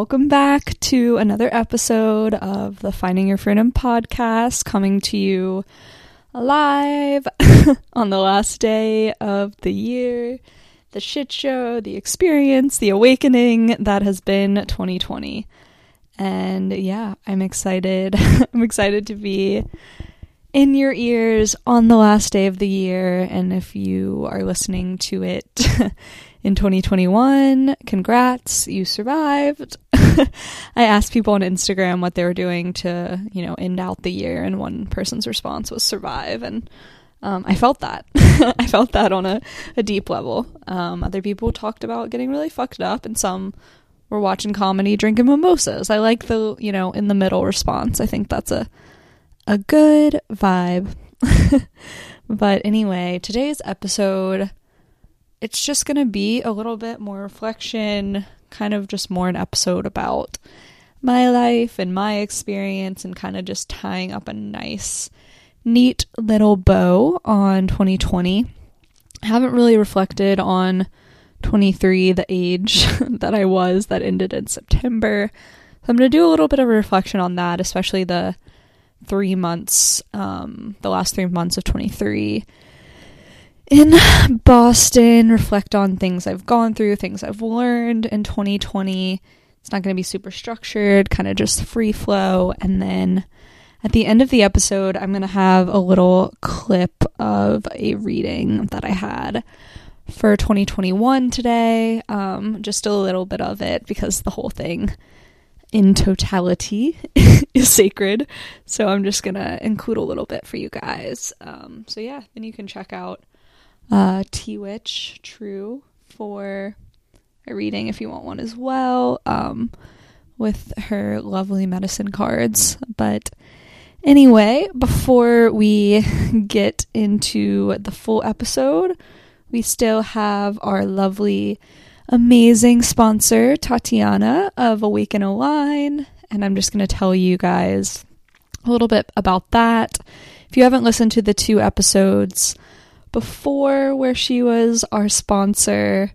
Welcome back to another episode of the Finding Your Freedom podcast coming to you live on the last day of the year. The shit show, the experience, the awakening that has been 2020. And yeah, I'm excited. I'm excited to be in your ears on the last day of the year. And if you are listening to it in 2021, congrats, you survived. I asked people on Instagram what they were doing to, you know, end out the year, and one person's response was survive. And um, I felt that. I felt that on a, a deep level. Um, other people talked about getting really fucked up, and some were watching comedy, drinking mimosas. I like the, you know, in the middle response. I think that's a a good vibe. but anyway, today's episode it's just going to be a little bit more reflection, kind of just more an episode about my life and my experience and kind of just tying up a nice neat little bow on 2020. I haven't really reflected on 23, the age that I was that ended in September. So I'm going to do a little bit of a reflection on that, especially the three months, um, the last three months of 23 in Boston, reflect on things I've gone through, things I've learned in 2020. It's not going to be super structured, kind of just free flow. And then at the end of the episode, I'm going to have a little clip of a reading that I had for 2021 today. Um, just a little bit of it because the whole thing in totality is sacred. So I'm just going to include a little bit for you guys. Um, so yeah, then you can check out uh, T Witch True for a reading if you want one as well. Um, with her lovely medicine cards. But anyway, before we get into the full episode, we still have our lovely amazing sponsor, Tatiana of Awaken Align. And I'm just going to tell you guys a little bit about that. If you haven't listened to the two episodes before where she was our sponsor,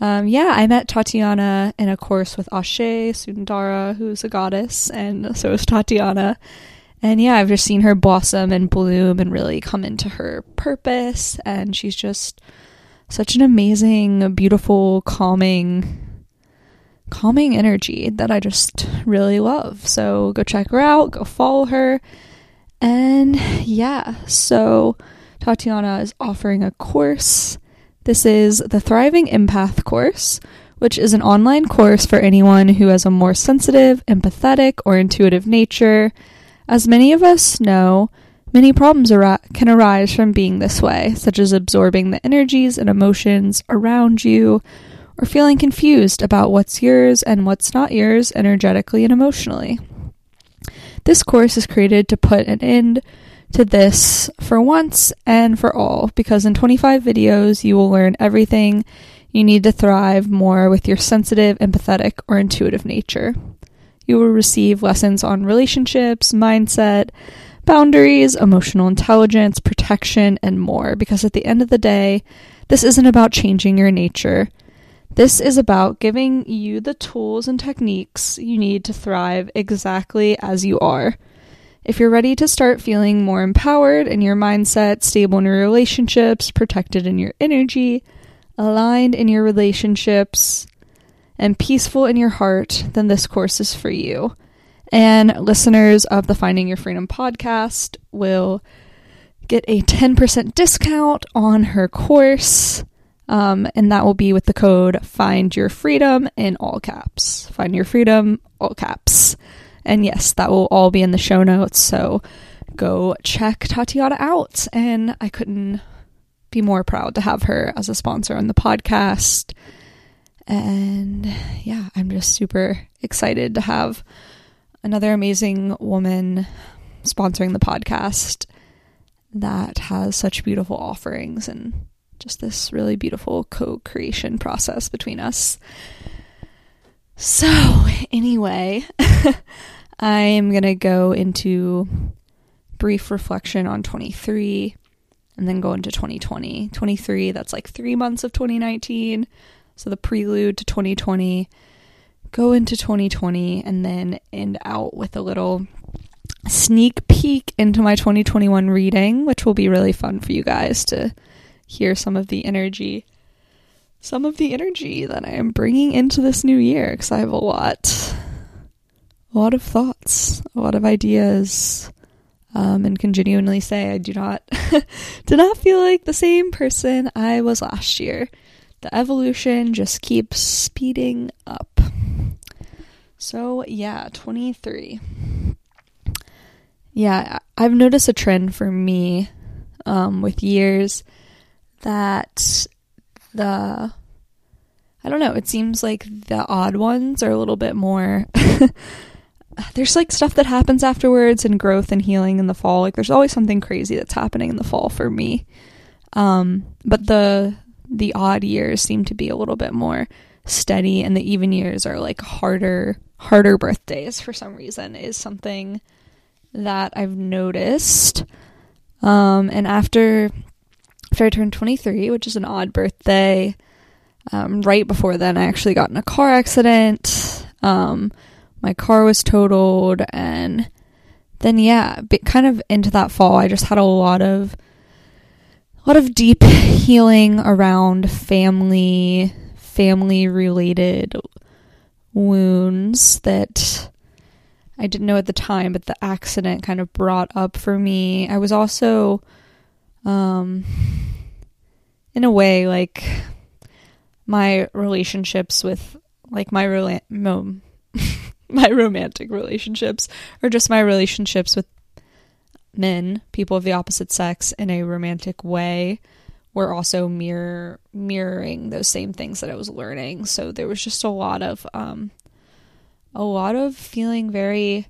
um, yeah, I met Tatiana in a course with Ashe Sundara, who's a goddess, and so is Tatiana. And yeah, I've just seen her blossom and bloom and really come into her purpose. And she's just such an amazing, beautiful, calming, calming energy that I just really love. So go check her out, go follow her. And yeah, so Tatiana is offering a course. This is the Thriving Empath course, which is an online course for anyone who has a more sensitive, empathetic, or intuitive nature. As many of us know, Many problems ar- can arise from being this way, such as absorbing the energies and emotions around you, or feeling confused about what's yours and what's not yours energetically and emotionally. This course is created to put an end to this for once and for all, because in 25 videos you will learn everything you need to thrive more with your sensitive, empathetic, or intuitive nature. You will receive lessons on relationships, mindset, boundaries, emotional intelligence, protection, and more. Because at the end of the day, this isn't about changing your nature. This is about giving you the tools and techniques you need to thrive exactly as you are. If you're ready to start feeling more empowered in your mindset, stable in your relationships, protected in your energy, aligned in your relationships, and peaceful in your heart, then this course is for you. And listeners of the Finding Your Freedom podcast will get a 10% discount on her course. Um, and that will be with the code Find Your Freedom in all caps. Find Your Freedom, all caps. And yes, that will all be in the show notes. So go check Tatiana out. And I couldn't be more proud to have her as a sponsor on the podcast. And yeah, I'm just super excited to have another amazing woman sponsoring the podcast that has such beautiful offerings and just this really beautiful co creation process between us. So, anyway, I am going to go into brief reflection on 23 and then go into 2020. 23, that's like three months of 2019. So, the prelude to 2020 go into 2020 and then end out with a little sneak peek into my 2021 reading, which will be really fun for you guys to hear some of the energy some of the energy that I am bringing into this new year because I have a lot a lot of thoughts, a lot of ideas. Um, and can genuinely say I do not do not feel like the same person I was last year. The evolution just keeps speeding up. So yeah, 23 yeah, I've noticed a trend for me um, with years that the I don't know, it seems like the odd ones are a little bit more there's like stuff that happens afterwards and growth and healing in the fall. Like there's always something crazy that's happening in the fall for me. Um, but the the odd years seem to be a little bit more steady and the even years are like harder harder birthdays for some reason is something that I've noticed. Um, and after after I turned 23, which is an odd birthday, um, right before then, I actually got in a car accident. Um, my car was totaled, and then yeah, kind of into that fall, I just had a lot of a lot of deep healing around family family related wounds that I didn't know at the time, but the accident kind of brought up for me. I was also, um, in a way, like my relationships with, like my rela- my romantic relationships, or just my relationships with men, people of the opposite sex, in a romantic way, were also mirror mirroring those same things that I was learning. So there was just a lot of um, a lot of feeling very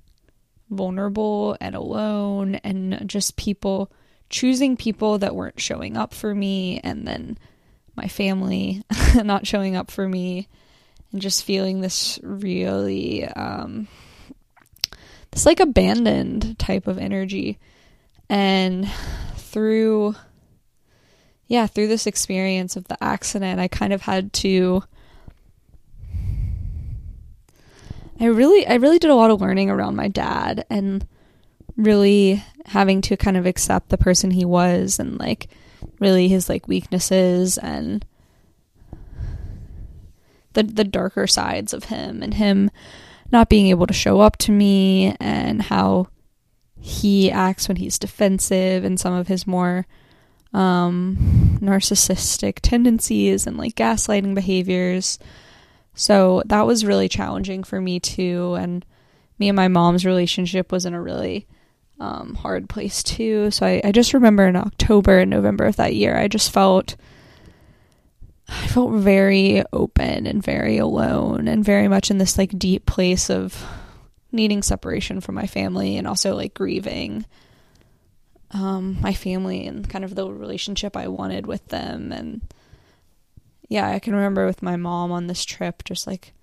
vulnerable and alone and just people choosing people that weren't showing up for me and then my family not showing up for me and just feeling this really um this like abandoned type of energy. And through yeah through this experience of the accident i kind of had to I really I really did a lot of learning around my dad and really having to kind of accept the person he was and like really his like weaknesses and the the darker sides of him and him not being able to show up to me and how he acts when he's defensive and some of his more um narcissistic tendencies and like gaslighting behaviors so that was really challenging for me too. And me and my mom's relationship was in a really um, hard place too. So I, I just remember in October and November of that year, I just felt. I felt very open and very alone and very much in this like deep place of needing separation from my family and also like grieving um, my family and kind of the relationship I wanted with them and yeah, I can remember with my mom on this trip, just like,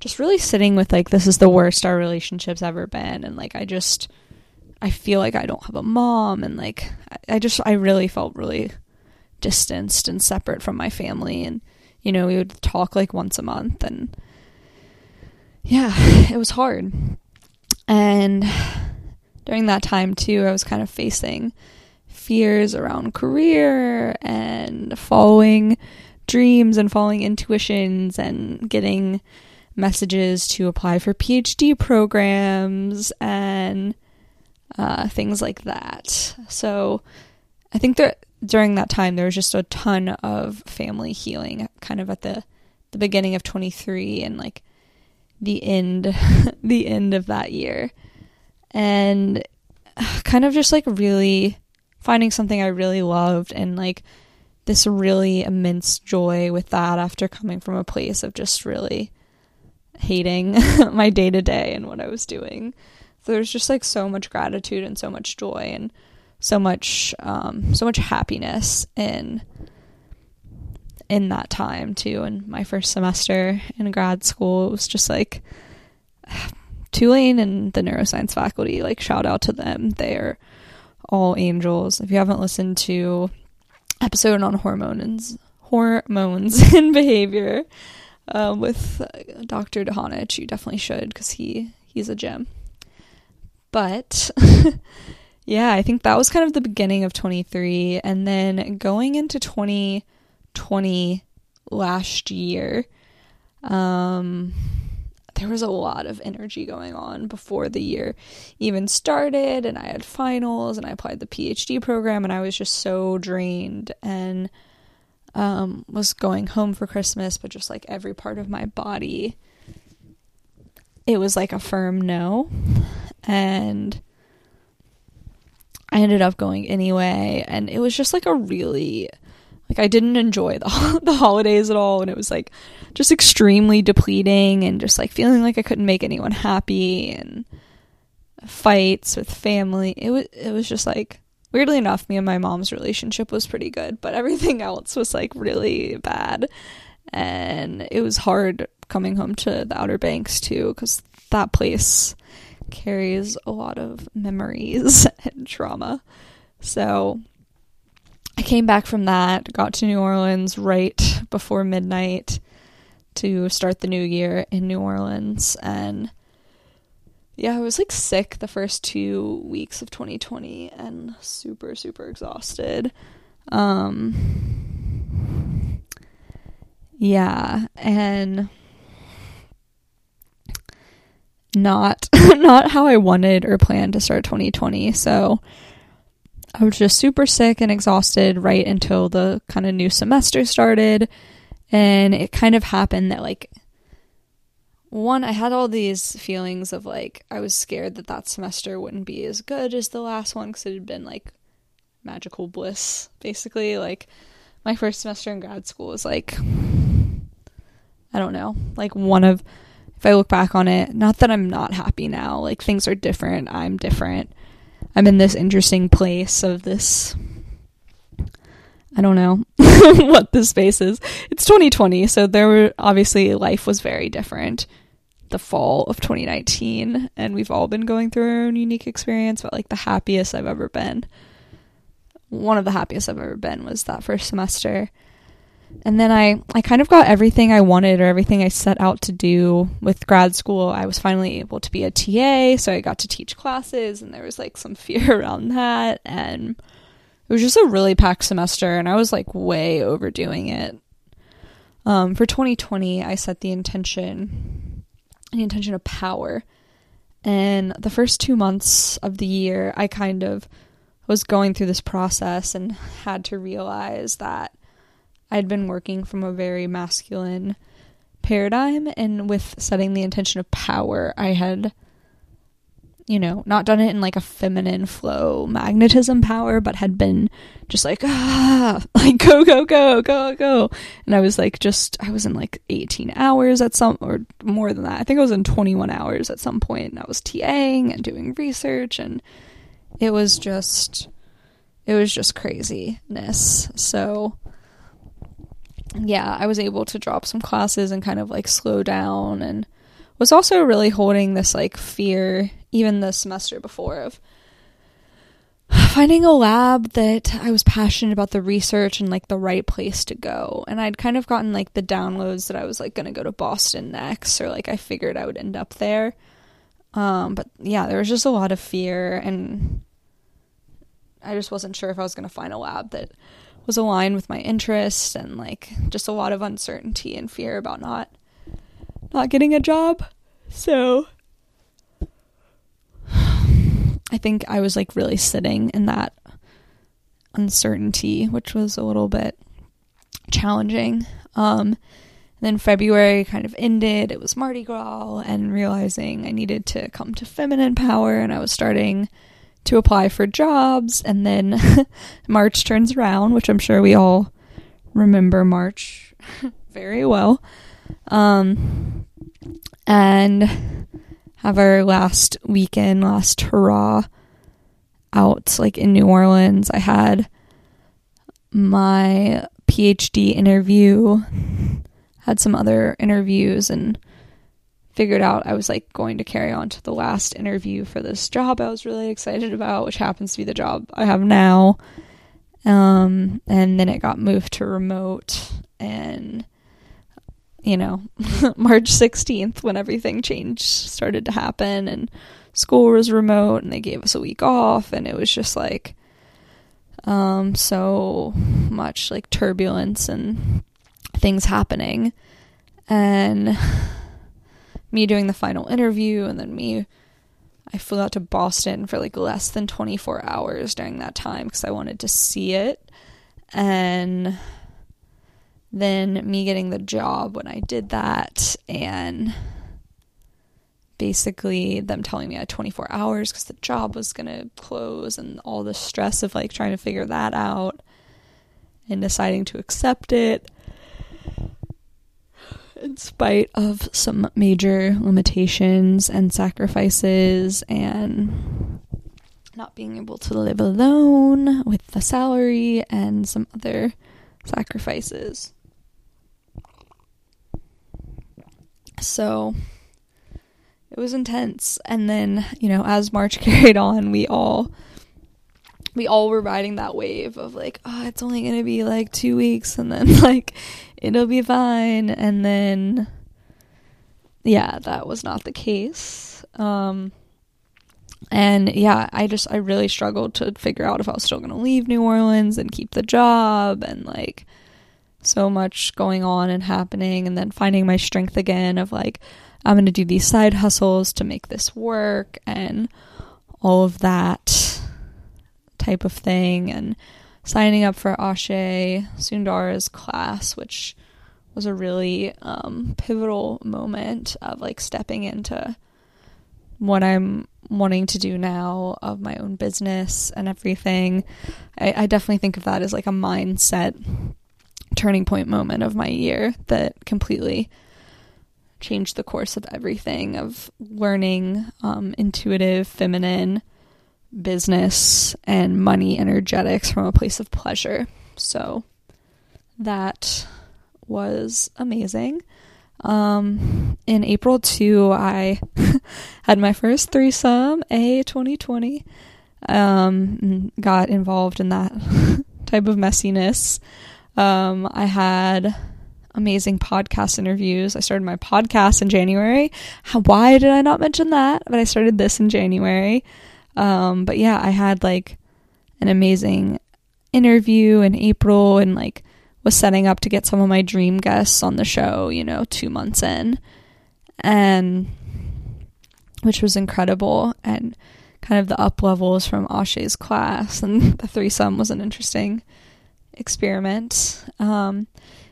just really sitting with like, this is the worst our relationship's ever been. And like, I just, I feel like I don't have a mom. And like, I, I just, I really felt really distanced and separate from my family. And, you know, we would talk like once a month. And yeah, it was hard. And during that time too, I was kind of facing fears around career and following dreams and following intuitions and getting messages to apply for PhD programs and uh, things like that. So I think that during that time there was just a ton of family healing kind of at the the beginning of 23 and like the end the end of that year and kind of just like really finding something I really loved and like this really immense joy with that after coming from a place of just really hating my day to day and what I was doing. So there's just like so much gratitude and so much joy and so much um, so much happiness in in that time too. In my first semester in grad school, it was just like Tulane and the neuroscience faculty. Like shout out to them. They are all angels. If you haven't listened to episode on hormones hormones and behavior uh, with uh, Dr. Dahanich. You definitely should because he he's a gem. But yeah, I think that was kind of the beginning of 23, and then going into 2020 last year. Um, there was a lot of energy going on before the year even started and I had finals and I applied the PhD program and I was just so drained and um, was going home for Christmas, but just like every part of my body, it was like a firm no. And I ended up going anyway, and it was just like a really like I didn't enjoy the the holidays at all and it was like just extremely depleting and just like feeling like I couldn't make anyone happy and fights with family. It was it was just like weirdly enough me and my mom's relationship was pretty good, but everything else was like really bad. And it was hard coming home to the Outer Banks too cuz that place carries a lot of memories and trauma. So I came back from that, got to New Orleans right before midnight to start the new year in New Orleans. And yeah, I was like sick the first two weeks of 2020 and super, super exhausted. Um, yeah, and not not how I wanted or planned to start 2020. So I was just super sick and exhausted right until the kind of new semester started. And it kind of happened that, like, one, I had all these feelings of like, I was scared that that semester wouldn't be as good as the last one because it had been like magical bliss, basically. Like, my first semester in grad school was like, I don't know, like one of, if I look back on it, not that I'm not happy now, like, things are different, I'm different I'm in this interesting place of this I don't know what this space is. It's 2020, so there were obviously life was very different the fall of 2019 and we've all been going through our own unique experience, but like the happiest I've ever been. One of the happiest I've ever been was that first semester and then I, I kind of got everything I wanted or everything I set out to do with grad school. I was finally able to be a TA, so I got to teach classes, and there was like some fear around that. And it was just a really packed semester, and I was like way overdoing it. Um, for 2020, I set the intention, the intention of power. And the first two months of the year, I kind of was going through this process and had to realize that I'd been working from a very masculine paradigm, and with setting the intention of power, I had, you know, not done it in like a feminine flow magnetism power, but had been just like, ah, like go, go, go, go, go. And I was like, just, I was in like 18 hours at some, or more than that. I think I was in 21 hours at some point, and I was TAing and doing research, and it was just, it was just craziness. So, yeah, I was able to drop some classes and kind of like slow down and was also really holding this like fear even the semester before of finding a lab that I was passionate about the research and like the right place to go. And I'd kind of gotten like the downloads that I was like going to go to Boston next or like I figured I would end up there. Um but yeah, there was just a lot of fear and I just wasn't sure if I was going to find a lab that was aligned with my interests and like just a lot of uncertainty and fear about not not getting a job. So I think I was like really sitting in that uncertainty, which was a little bit challenging. Um then February kind of ended. It was Mardi Gras and realizing I needed to come to feminine power and I was starting to apply for jobs. And then March turns around, which I'm sure we all remember March very well. Um, and have our last weekend, last hurrah out like in New Orleans. I had my PhD interview, had some other interviews, and figured out I was like going to carry on to the last interview for this job I was really excited about, which happens to be the job I have now. Um, and then it got moved to remote and you know, March 16th when everything changed started to happen and school was remote and they gave us a week off and it was just like um so much like turbulence and things happening and me doing the final interview and then me I flew out to Boston for like less than 24 hours during that time because I wanted to see it. And then me getting the job when I did that and basically them telling me I had 24 hours because the job was going to close and all the stress of like trying to figure that out and deciding to accept it in spite of some major limitations and sacrifices and not being able to live alone with the salary and some other sacrifices. So it was intense. And then, you know, as March carried on, we all we all were riding that wave of like, oh, it's only going to be like 2 weeks and then like it'll be fine and then yeah, that was not the case. Um and yeah, I just I really struggled to figure out if I was still going to leave New Orleans and keep the job and like so much going on and happening and then finding my strength again of like I'm going to do these side hustles to make this work and all of that type of thing and signing up for Ashe Sundara's class which was a really um, pivotal moment of like stepping into what I'm wanting to do now of my own business and everything. I, I definitely think of that as like a mindset turning point moment of my year that completely changed the course of everything of learning um, intuitive feminine business and money energetics from a place of pleasure so that was amazing um, in april 2 i had my first threesome a 2020 um, got involved in that type of messiness um, I had amazing podcast interviews. I started my podcast in January. How, why did I not mention that? But I started this in January. Um, but yeah, I had like an amazing interview in April and like was setting up to get some of my dream guests on the show, you know, two months in. And which was incredible and kind of the up levels from Ashe's class and the threesome was an interesting experiment. Um,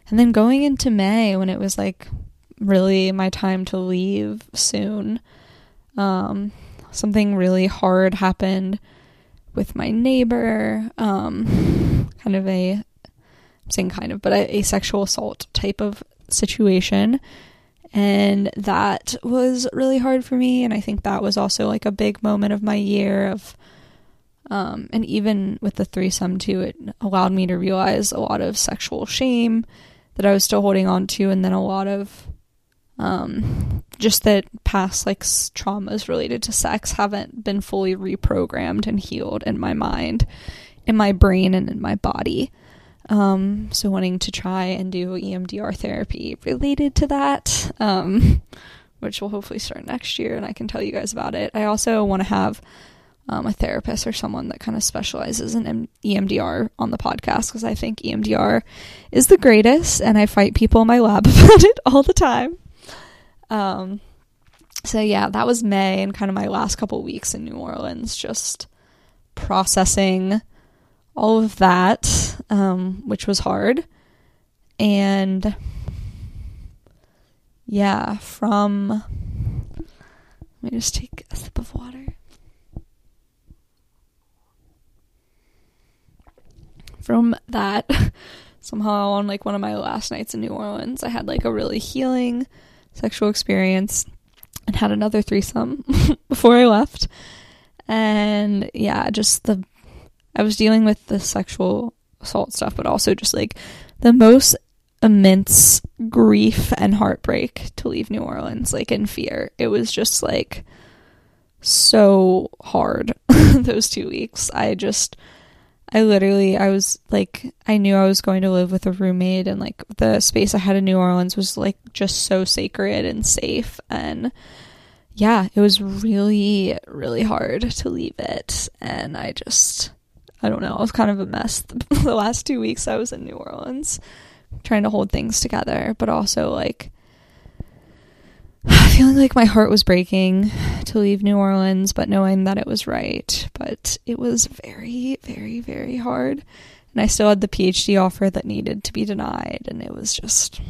and then going into May when it was like really my time to leave soon, um, something really hard happened with my neighbor. Um, kind of a, I'm saying kind of, but a, a sexual assault type of situation. And that was really hard for me. And I think that was also like a big moment of my year of um, and even with the threesome too, it allowed me to realize a lot of sexual shame that I was still holding on to, and then a lot of um, just that past like traumas related to sex haven't been fully reprogrammed and healed in my mind, in my brain, and in my body. Um, so wanting to try and do EMDR therapy related to that, um, which will hopefully start next year, and I can tell you guys about it. I also want to have um, a therapist or someone that kind of specializes in EMDR on the podcast because I think EMDR is the greatest and I fight people in my lab about it all the time. Um, so yeah, that was May and kind of my last couple weeks in New Orleans, just processing all of that, um, which was hard. And yeah, from let me just take a sip of water. from that somehow on like one of my last nights in New Orleans, I had like a really healing sexual experience and had another threesome before I left. And yeah, just the I was dealing with the sexual assault stuff, but also just like the most immense grief and heartbreak to leave New Orleans, like in fear. It was just like so hard those two weeks. I just I literally, I was like, I knew I was going to live with a roommate, and like the space I had in New Orleans was like just so sacred and safe. And yeah, it was really, really hard to leave it. And I just, I don't know, I was kind of a mess the last two weeks I was in New Orleans trying to hold things together, but also like feeling like my heart was breaking to leave New Orleans, but knowing that it was right. But it was very, very, very hard. And I still had the PhD offer that needed to be denied, and it was just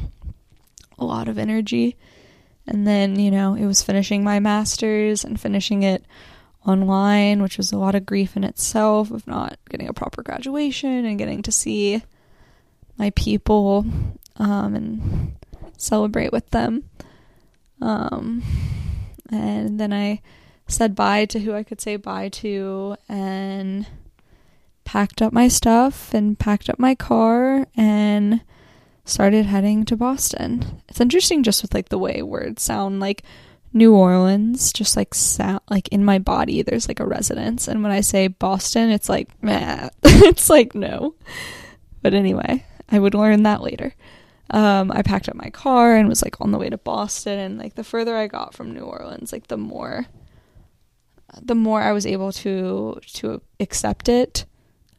a lot of energy. And then, you know, it was finishing my master's and finishing it online, which was a lot of grief in itself of not getting a proper graduation and getting to see my people um, and celebrate with them. Um, and then I said bye to who I could say bye to and packed up my stuff and packed up my car and started heading to Boston. It's interesting just with like the way words sound like New Orleans just like sound like in my body there's like a resonance and when I say Boston it's like meh. it's like no. But anyway, I would learn that later um, I packed up my car and was like on the way to Boston. And like the further I got from New Orleans, like the more, the more I was able to to accept it.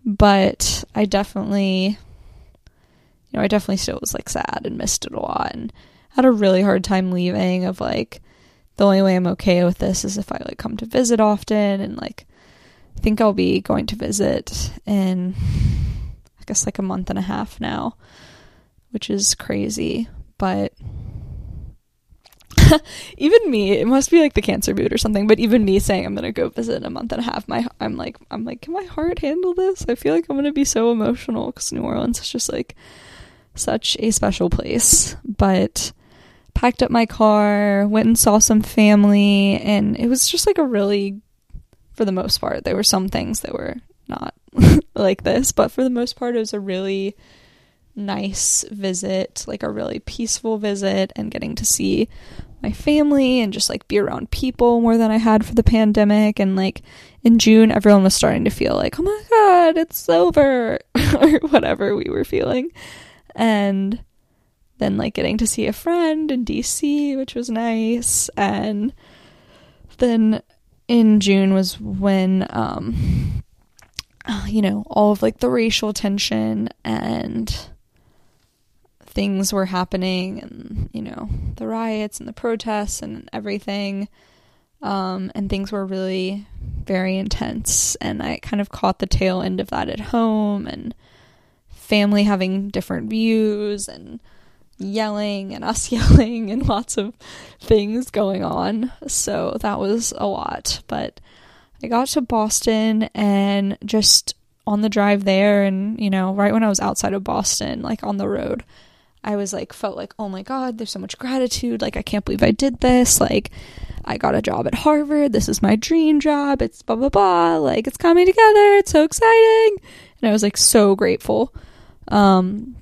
But I definitely, you know, I definitely still was like sad and missed it a lot and had a really hard time leaving. Of like, the only way I'm okay with this is if I like come to visit often and like, think I'll be going to visit in, I guess like a month and a half now which is crazy. But even me, it must be like the cancer mood or something. But even me saying I'm gonna go visit in a month and a half, my I'm like I'm like, can my heart handle this? I feel like I'm gonna be so emotional because New Orleans is just like such a special place. But packed up my car, went and saw some family, and it was just like a really, for the most part, there were some things that were not like this, but for the most part, it was a really nice visit, like a really peaceful visit, and getting to see my family and just like be around people more than I had for the pandemic. And like in June, everyone was starting to feel like, oh my God, it's over, or whatever we were feeling. And then like getting to see a friend in DC, which was nice. And then in June was when, um, you know, all of like the racial tension and things were happening and, you know, the riots and the protests and everything. Um, and things were really very intense. And I kind of caught the tail end of that at home and family having different views and yelling and us yelling and lots of things going on. So that was a lot. But I got to Boston and just on the drive there and, you know, right when I was outside of Boston, like on the road, I was like, felt like, oh my God, there's so much gratitude. Like, I can't believe I did this. Like, I got a job at Harvard. This is my dream job. It's blah, blah, blah. Like, it's coming together. It's so exciting. And I was like, so grateful. Um,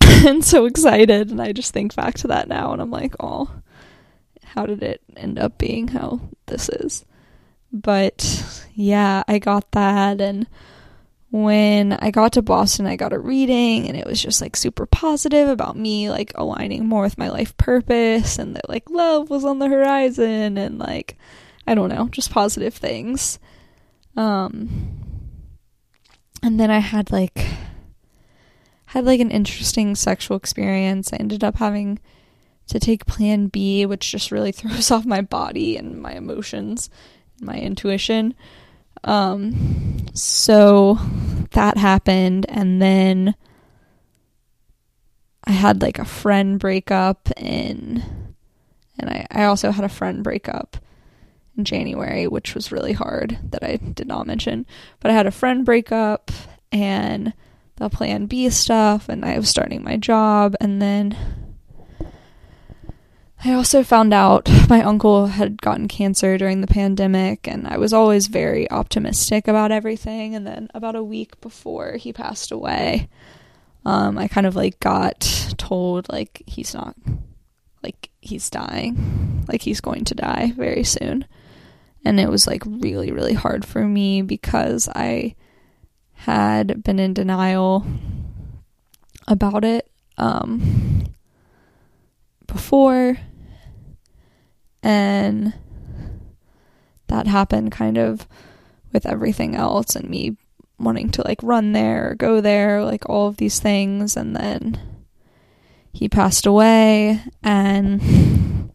and so excited. And I just think back to that now and I'm like, oh, how did it end up being how this is? But yeah, I got that. And, when I got to Boston, I got a reading and it was just like super positive about me like aligning more with my life purpose and that like love was on the horizon and like I don't know, just positive things. Um and then I had like had like an interesting sexual experience. I ended up having to take plan B, which just really throws off my body and my emotions and my intuition. Um, so that happened, and then I had like a friend breakup in, and I, I also had a friend breakup in January, which was really hard that I did not mention. But I had a friend breakup and the plan B stuff, and I was starting my job, and then I also found out my uncle had gotten cancer during the pandemic, and I was always very optimistic about everything. And then, about a week before he passed away, um, I kind of like got told like he's not, like he's dying, like he's going to die very soon. And it was like really, really hard for me because I had been in denial about it um, before, and that happened kind of with everything else, and me wanting to like run there go there, like all of these things, and then he passed away, and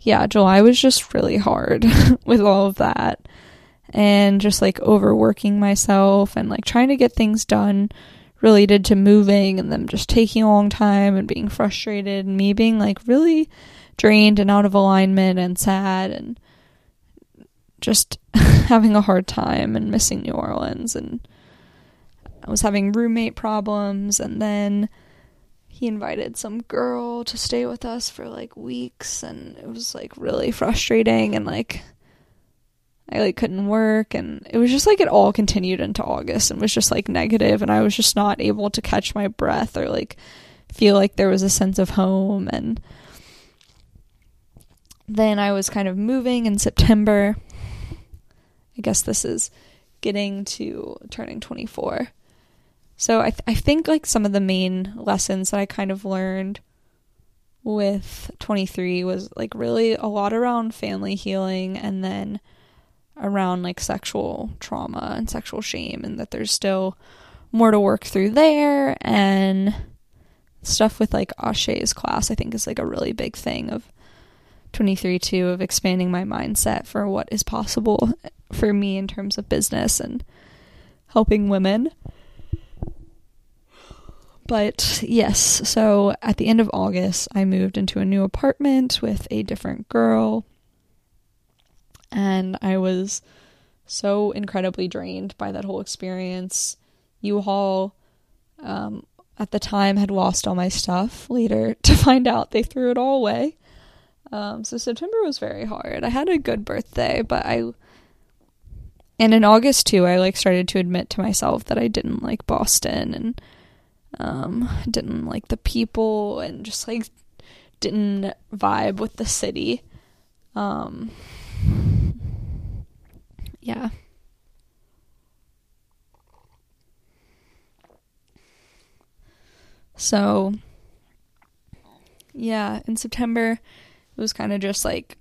yeah, July was just really hard with all of that. And just like overworking myself and like trying to get things done related to moving and them just taking a long time and being frustrated and me being like really drained and out of alignment and sad and just having a hard time and missing New Orleans. And I was having roommate problems. And then he invited some girl to stay with us for like weeks. And it was like really frustrating. And like I like couldn't work. And it was just like it all continued into August and was just like negative. And I was just not able to catch my breath or like feel like there was a sense of home. And then I was kind of moving in September. I guess this is getting to turning 24. So I th- I think like some of the main lessons that I kind of learned with 23 was like really a lot around family healing and then around like sexual trauma and sexual shame and that there's still more to work through there and stuff with like Ashe's class I think is like a really big thing of 23 too of expanding my mindset for what is possible for me in terms of business and helping women. But yes, so at the end of August, I moved into a new apartment with a different girl and I was so incredibly drained by that whole experience. U-Haul um, at the time had lost all my stuff. Later, to find out they threw it all away. Um, so September was very hard. I had a good birthday, but I and in August too, I like started to admit to myself that I didn't like Boston and um, didn't like the people and just like didn't vibe with the city. Um, yeah. So, yeah, in September, it was kind of just like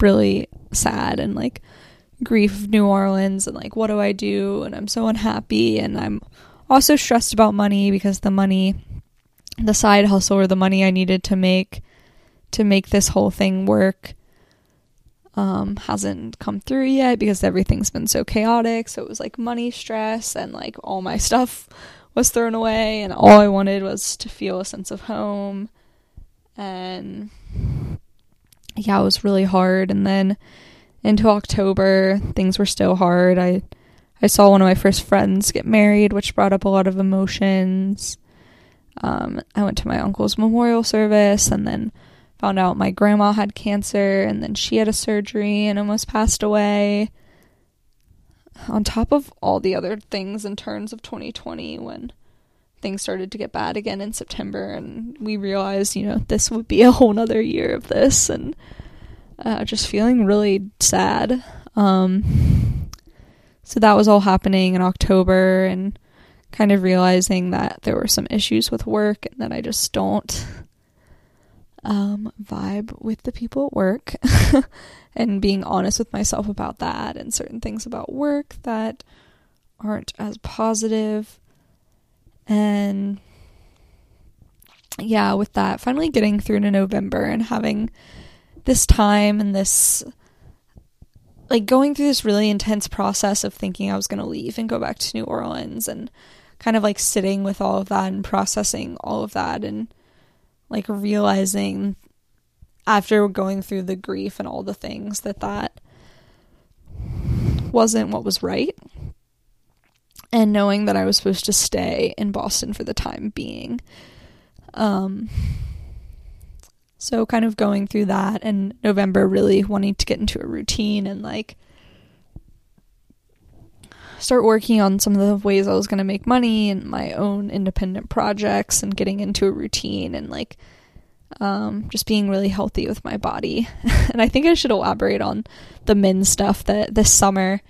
really sad and like grief of New Orleans and like, what do I do? And I'm so unhappy. And I'm also stressed about money because the money, the side hustle or the money I needed to make to make this whole thing work um, hasn't come through yet because everything's been so chaotic. So it was like money stress and like all my stuff was thrown away, and all I wanted was to feel a sense of home. And yeah, it was really hard. And then into October, things were still hard. I I saw one of my first friends get married, which brought up a lot of emotions. Um, I went to my uncle's memorial service, and then found out my grandma had cancer and then she had a surgery and almost passed away. On top of all the other things and turns of 2020 when things started to get bad again in September and we realized, you know, this would be a whole nother year of this and uh, just feeling really sad. Um, so that was all happening in October and kind of realizing that there were some issues with work and that I just don't um, vibe with the people at work and being honest with myself about that and certain things about work that aren't as positive. And yeah, with that, finally getting through to November and having this time and this like going through this really intense process of thinking I was going to leave and go back to New Orleans and kind of like sitting with all of that and processing all of that and like realizing after going through the grief and all the things that that wasn't what was right and knowing that I was supposed to stay in Boston for the time being um so kind of going through that and November really wanting to get into a routine and like start working on some of the ways I was going to make money and my own independent projects and getting into a routine and like um, just being really healthy with my body. and I think I should elaborate on the min stuff that this summer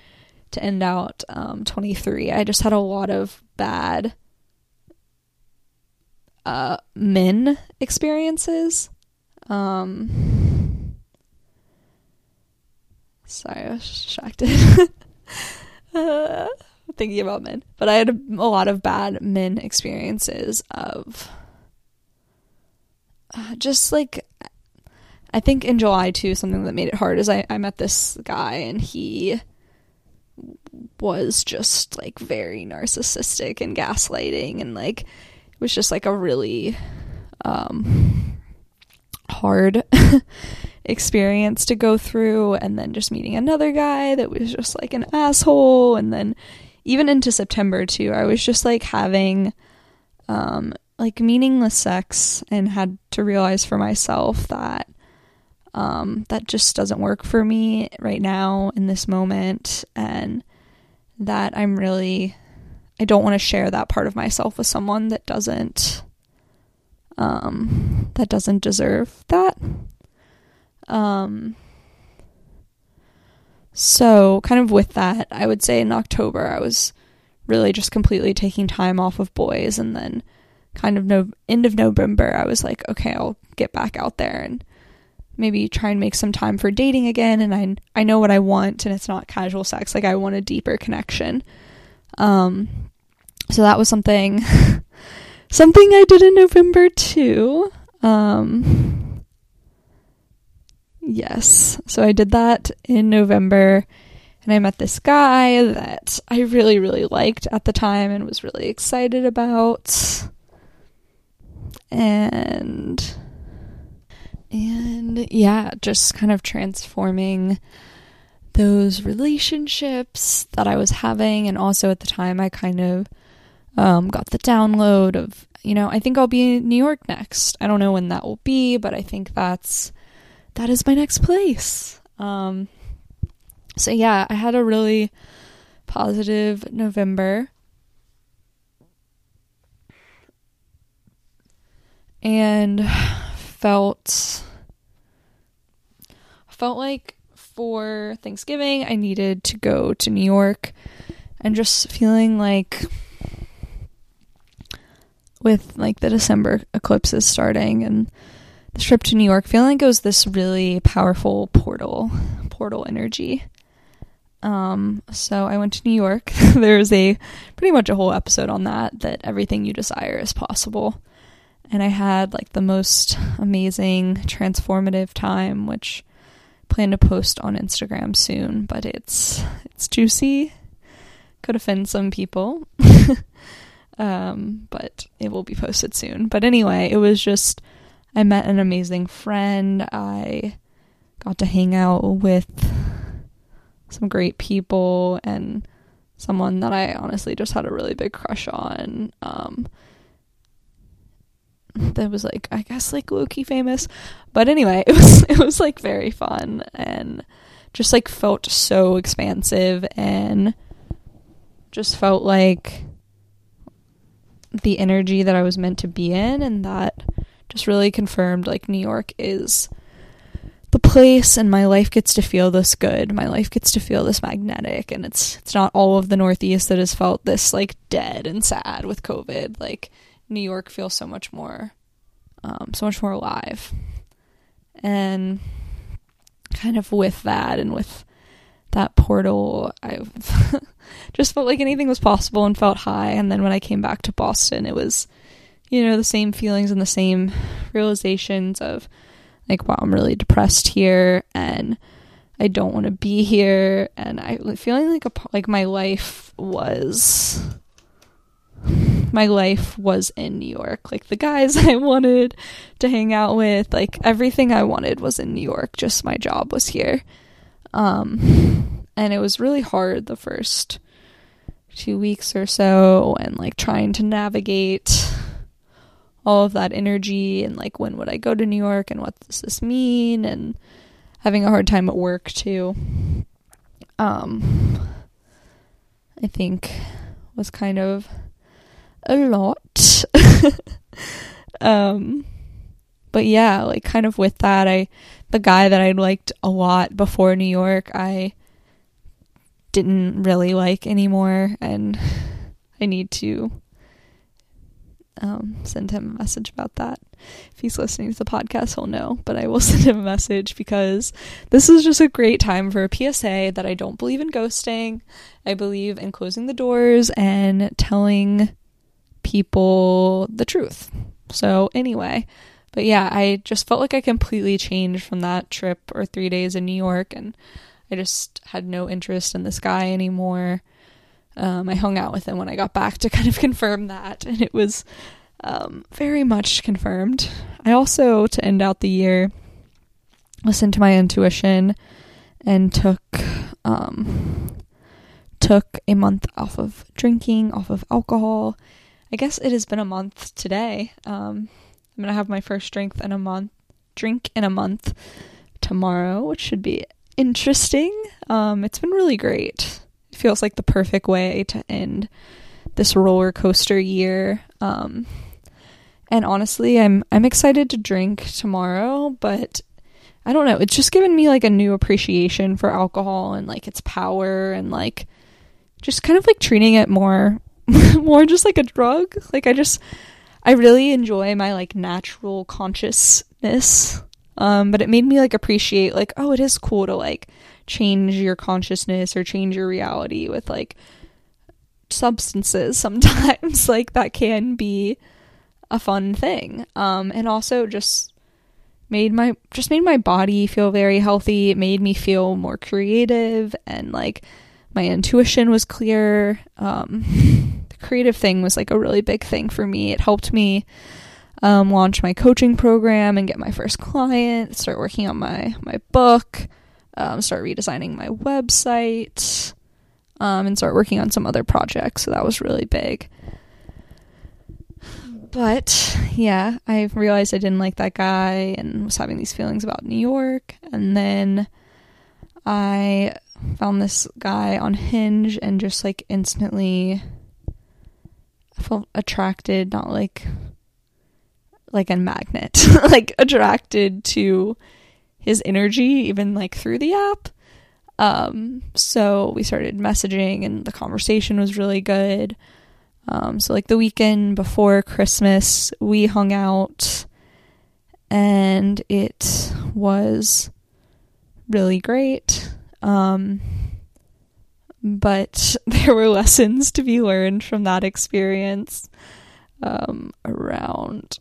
to end out um, 23. I just had a lot of bad uh, men experiences. Um, sorry, I was distracted. uh, thinking about men, but I had a, a lot of bad men experiences of uh, just like I think in July too, something that made it hard is I, I met this guy and he was just like very narcissistic and gaslighting and like it was just like a really um hard experience to go through. And then just meeting another guy that was just like an asshole. And then even into September too I was just like having um like meaningless sex and had to realize for myself that um, that just doesn't work for me right now in this moment. And that I'm really I don't want to share that part of myself with someone that doesn't um that doesn't deserve that. Um so kind of with that I would say in October I was really just completely taking time off of boys and then kind of no end of November, I was like, okay, I'll get back out there and maybe try and make some time for dating again. And I I know what I want, and it's not casual sex. Like I want a deeper connection. Um, so that was something something I did in November too. Um, yes, so I did that in November. And I met this guy that I really, really liked at the time and was really excited about and and yeah, just kind of transforming those relationships that I was having and also at the time I kind of um, got the download of you know I think I'll be in New York next. I don't know when that will be, but I think that's that is my next place. Um, so yeah, I had a really positive November. and felt felt like for Thanksgiving I needed to go to New York and just feeling like with like the December eclipses starting and the trip to New York feeling like it was this really powerful portal portal energy. Um so I went to New York. There's a pretty much a whole episode on that that everything you desire is possible and I had like the most amazing transformative time which I plan to post on Instagram soon but it's it's juicy. Could offend some people. Um, but it will be posted soon. But anyway it was just I met an amazing friend. I got to hang out with some great people and someone that I honestly just had a really big crush on. Um, that was like I guess like Loki famous. But anyway, it was it was like very fun and just like felt so expansive and just felt like the energy that I was meant to be in and that just really confirmed like New York is the place and my life gets to feel this good. My life gets to feel this magnetic and it's it's not all of the northeast that has felt this like dead and sad with COVID. Like New York feels so much more, um, so much more alive. And kind of with that and with that portal, I just felt like anything was possible and felt high. And then when I came back to Boston, it was, you know, the same feelings and the same realizations of like, wow, I'm really depressed here and I don't want to be here. And I feeling like a, like my life was my life was in New York. Like the guys I wanted to hang out with, like everything I wanted was in New York. Just my job was here. Um, and it was really hard the first two weeks or so, and like trying to navigate all of that energy and like when would I go to New York and what does this mean and having a hard time at work too. Um, I think was kind of a lot. um, but yeah, like kind of with that, I the guy that I liked a lot before New York, I didn't really like anymore, and I need to um, send him a message about that. If he's listening to the podcast, he'll know, but I will send him a message because this is just a great time for a PSA that I don't believe in ghosting. I believe in closing the doors and telling people the truth. So, anyway, but yeah, I just felt like I completely changed from that trip or three days in New York, and I just had no interest in this guy anymore. Um, I hung out with him when I got back to kind of confirm that, and it was um, very much confirmed. I also, to end out the year, listened to my intuition and took um, took a month off of drinking, off of alcohol. I guess it has been a month today. Um, I'm gonna have my first drink in a month. Drink in a month tomorrow, which should be interesting. Um, it's been really great It feels like the perfect way to end this roller coaster year. Um, and honestly, I'm I'm excited to drink tomorrow, but I don't know. It's just given me like a new appreciation for alcohol and like its power and like just kind of like treating it more more just like a drug. Like I just I really enjoy my like natural consciousness. Um, but it made me like appreciate like oh it is cool to like change your consciousness or change your reality with like substances sometimes like that can be a fun thing um and also just made my just made my body feel very healthy it made me feel more creative and like my intuition was clear um the creative thing was like a really big thing for me it helped me um, launch my coaching program and get my first client start working on my my book um, start redesigning my website, um, and start working on some other projects. So that was really big. But yeah, I realized I didn't like that guy and was having these feelings about New York. And then I found this guy on Hinge and just like instantly felt attracted, not like like a magnet, like attracted to his energy even like through the app. Um, so we started messaging and the conversation was really good. Um, so like the weekend before Christmas, we hung out and it was really great. Um, but there were lessons to be learned from that experience um, around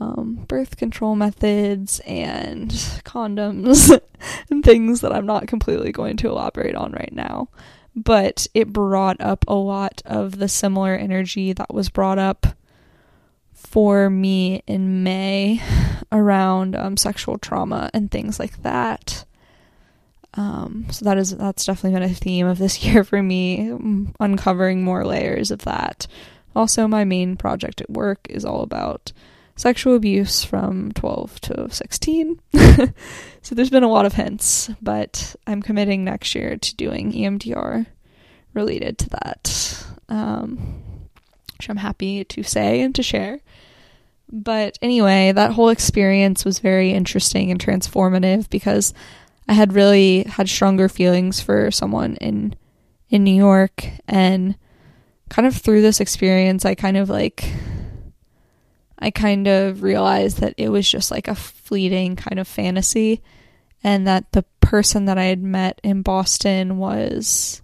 um, birth control methods and condoms and things that I'm not completely going to elaborate on right now. But it brought up a lot of the similar energy that was brought up for me in May around um, sexual trauma and things like that. Um, so that is that's definitely been a theme of this year for me, uncovering more layers of that. Also, my main project at work is all about sexual abuse from 12 to 16. so there's been a lot of hints, but I'm committing next year to doing EMDR related to that, um, which I'm happy to say and to share. But anyway, that whole experience was very interesting and transformative because I had really had stronger feelings for someone in in New York and kind of through this experience I kind of like I kind of realized that it was just like a fleeting kind of fantasy and that the person that I had met in Boston was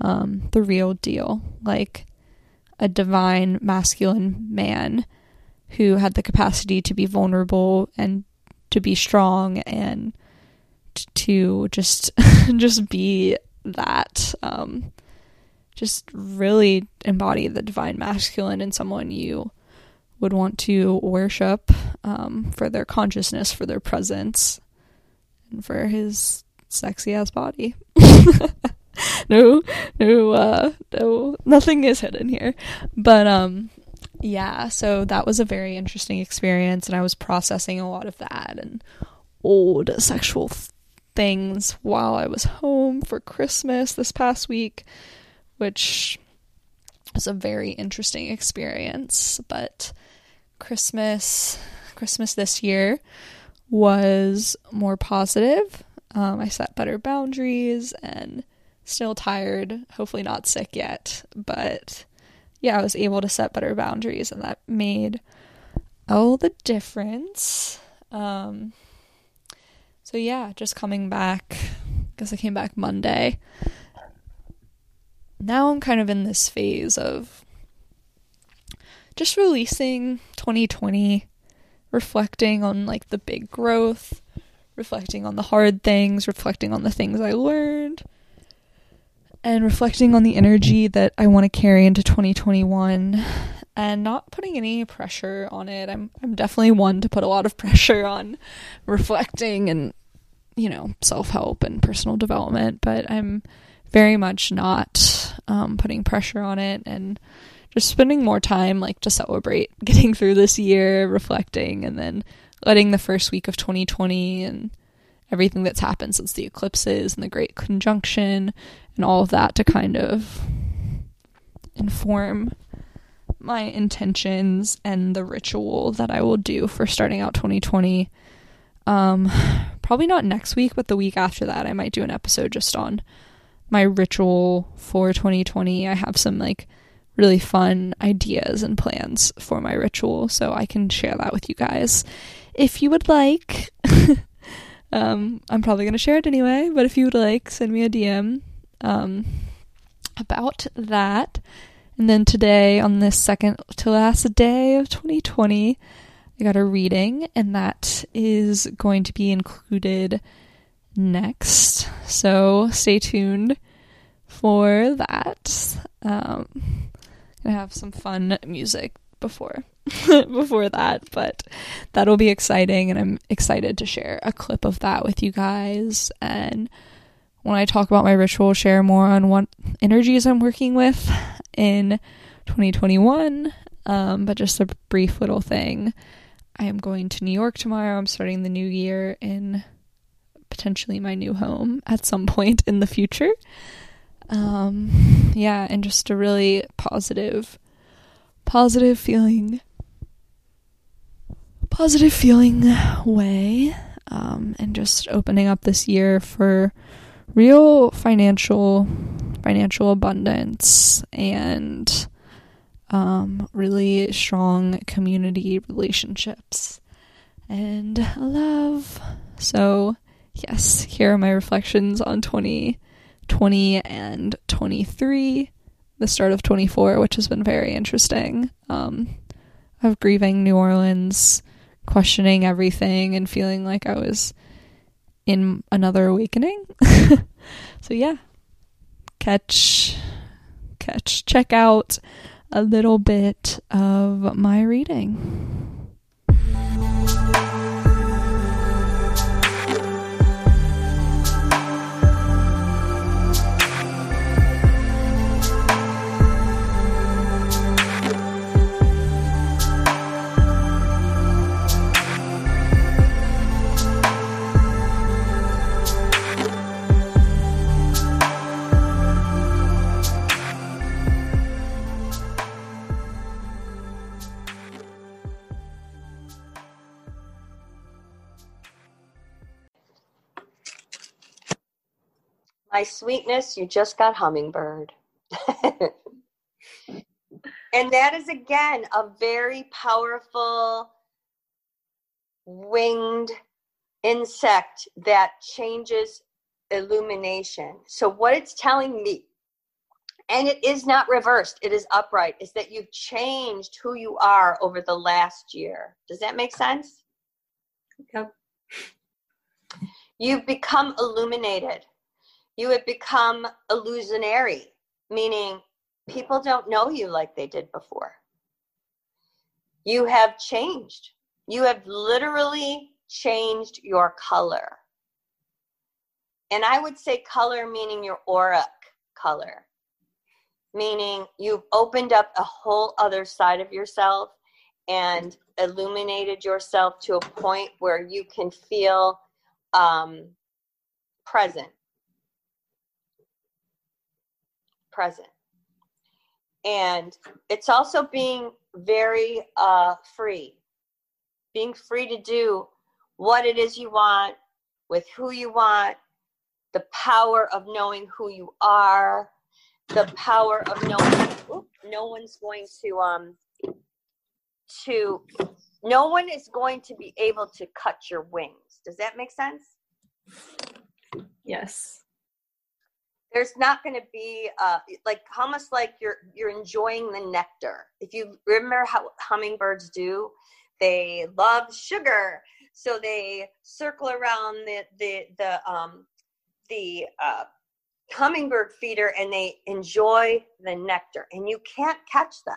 um, the real deal. Like a divine masculine man who had the capacity to be vulnerable and to be strong and to just just be that um, just really embody the divine masculine in someone you would want to worship um, for their consciousness, for their presence, and for his sexy ass body. no, no, uh, no, nothing is hidden here. But um, yeah, so that was a very interesting experience, and I was processing a lot of that and old sexual things while I was home for Christmas this past week, which was a very interesting experience, but Christmas Christmas this year was more positive. Um, I set better boundaries and still tired, hopefully not sick yet, but yeah, I was able to set better boundaries and that made all the difference. Um, so yeah, just coming back. Guess I came back Monday. Now I'm kind of in this phase of just releasing 2020, reflecting on like the big growth, reflecting on the hard things, reflecting on the things I learned, and reflecting on the energy that I want to carry into 2021 and not putting any pressure on it. I'm I'm definitely one to put a lot of pressure on reflecting and you know, self-help and personal development, but I'm very much not um, putting pressure on it and just spending more time like to celebrate getting through this year, reflecting and then letting the first week of 2020 and everything that's happened since the eclipses and the great conjunction and all of that to kind of inform my intentions and the ritual that I will do for starting out 2020. Um, probably not next week, but the week after that, I might do an episode just on my ritual for 2020. I have some like really fun ideas and plans for my ritual, so I can share that with you guys if you would like. um, I'm probably going to share it anyway, but if you would like, send me a DM um, about that. And then today, on this second to last day of 2020, I got a reading, and that is going to be included next. So stay tuned for that. Um, gonna have some fun music before before that, but that'll be exciting, and I'm excited to share a clip of that with you guys and when I talk about my ritual, share more on what energies I'm working with in 2021. Um, but just a brief little thing. I am going to New York tomorrow. I'm starting the new year in potentially my new home at some point in the future. Um, yeah, and just a really positive, positive feeling, positive feeling way. Um, and just opening up this year for real financial financial abundance and um, really strong community relationships and love. So, yes, here are my reflections on 2020 and 23, the start of 24, which has been very interesting. Um, of grieving New Orleans, questioning everything, and feeling like I was in another awakening. so yeah, catch catch check out a little bit of my reading. My sweetness, you just got hummingbird. and that is again a very powerful winged insect that changes illumination. So, what it's telling me, and it is not reversed, it is upright, is that you've changed who you are over the last year. Does that make sense? Yep. You've become illuminated you have become illusionary, meaning people don't know you like they did before. You have changed. You have literally changed your color. And I would say color meaning your auric color, meaning you've opened up a whole other side of yourself and illuminated yourself to a point where you can feel um, present present. And it's also being very uh, free, being free to do what it is you want, with who you want, the power of knowing who you are, the power of knowing oop, no one's going to um to no one is going to be able to cut your wings. Does that make sense? Yes. There's not going to be uh, like almost like you're you're enjoying the nectar. If you remember how hummingbirds do, they love sugar, so they circle around the the the um the uh, hummingbird feeder and they enjoy the nectar, and you can't catch them.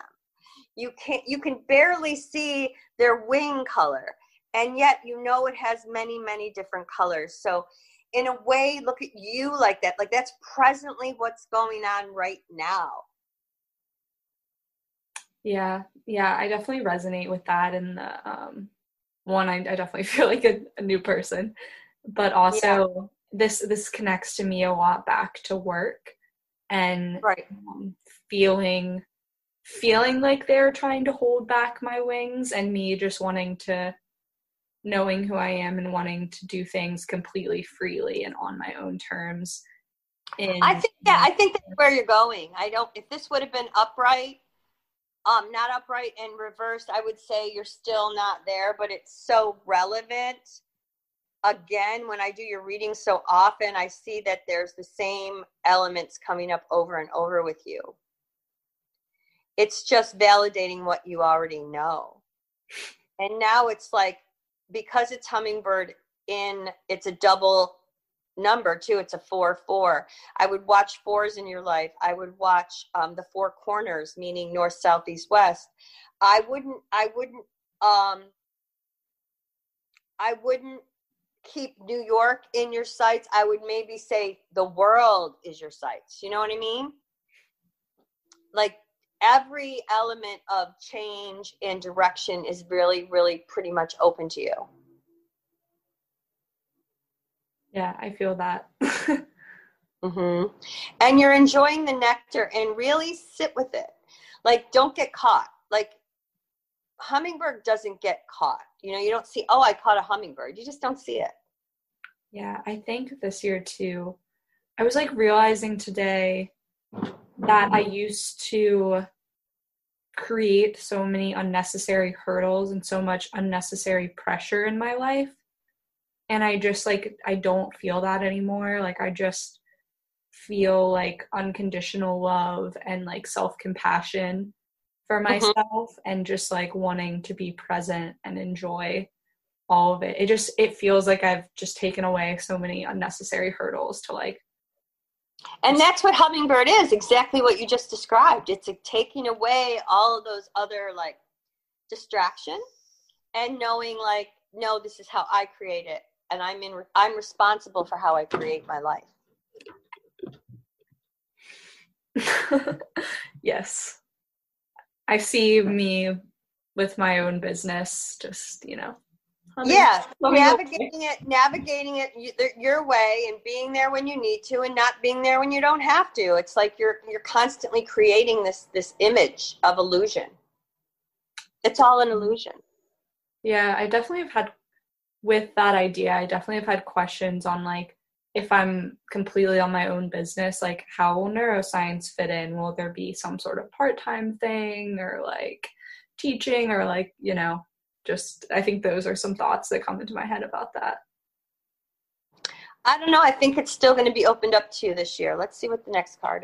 You can't you can barely see their wing color. And yet you know it has many many different colors. So in a way look at you like that like that's presently what's going on right now yeah yeah i definitely resonate with that and the um one i, I definitely feel like a, a new person but also yeah. this this connects to me a lot back to work and right. um, feeling feeling like they're trying to hold back my wings and me just wanting to knowing who I am and wanting to do things completely freely and on my own terms. I think yeah, I think that's where you're going. I don't if this would have been upright, um, not upright and reversed, I would say you're still not there, but it's so relevant. Again, when I do your reading so often, I see that there's the same elements coming up over and over with you it's just validating what you already know. And now it's like because it's hummingbird in it's a double number too it's a four four. I would watch fours in your life. I would watch um, the four corners meaning north south east west. I wouldn't i wouldn't um i wouldn't keep new york in your sights. I would maybe say the world is your sights. You know what i mean? Like every element of change and direction is really, really pretty much open to you. Yeah, I feel that. mm-hmm. And you're enjoying the nectar and really sit with it. Like, don't get caught. Like, hummingbird doesn't get caught. You know, you don't see, oh, I caught a hummingbird. You just don't see it. Yeah, I think this year too, I was like realizing today that I used to create so many unnecessary hurdles and so much unnecessary pressure in my life. And I just like, I don't feel that anymore. Like, I just feel like unconditional love and like self compassion for mm-hmm. myself mm-hmm. and just like wanting to be present and enjoy all of it. It just, it feels like I've just taken away so many unnecessary hurdles to like and that's what hummingbird is exactly what you just described. It's taking away all of those other like distraction and knowing like no this is how i create it and i'm in i'm responsible for how i create my life. Yes. I see me with my own business just you know yeah navigating it navigating it your way and being there when you need to and not being there when you don't have to. It's like you're you're constantly creating this this image of illusion. It's all an illusion. Yeah i definitely have had with that idea i definitely have had questions on like if i'm completely on my own business like how will neuroscience fit in? Will there be some sort of part-time thing or like teaching or like you know just I think those are some thoughts that come into my head about that. I don't know. I think it's still going to be opened up to you this year. Let's see what the next card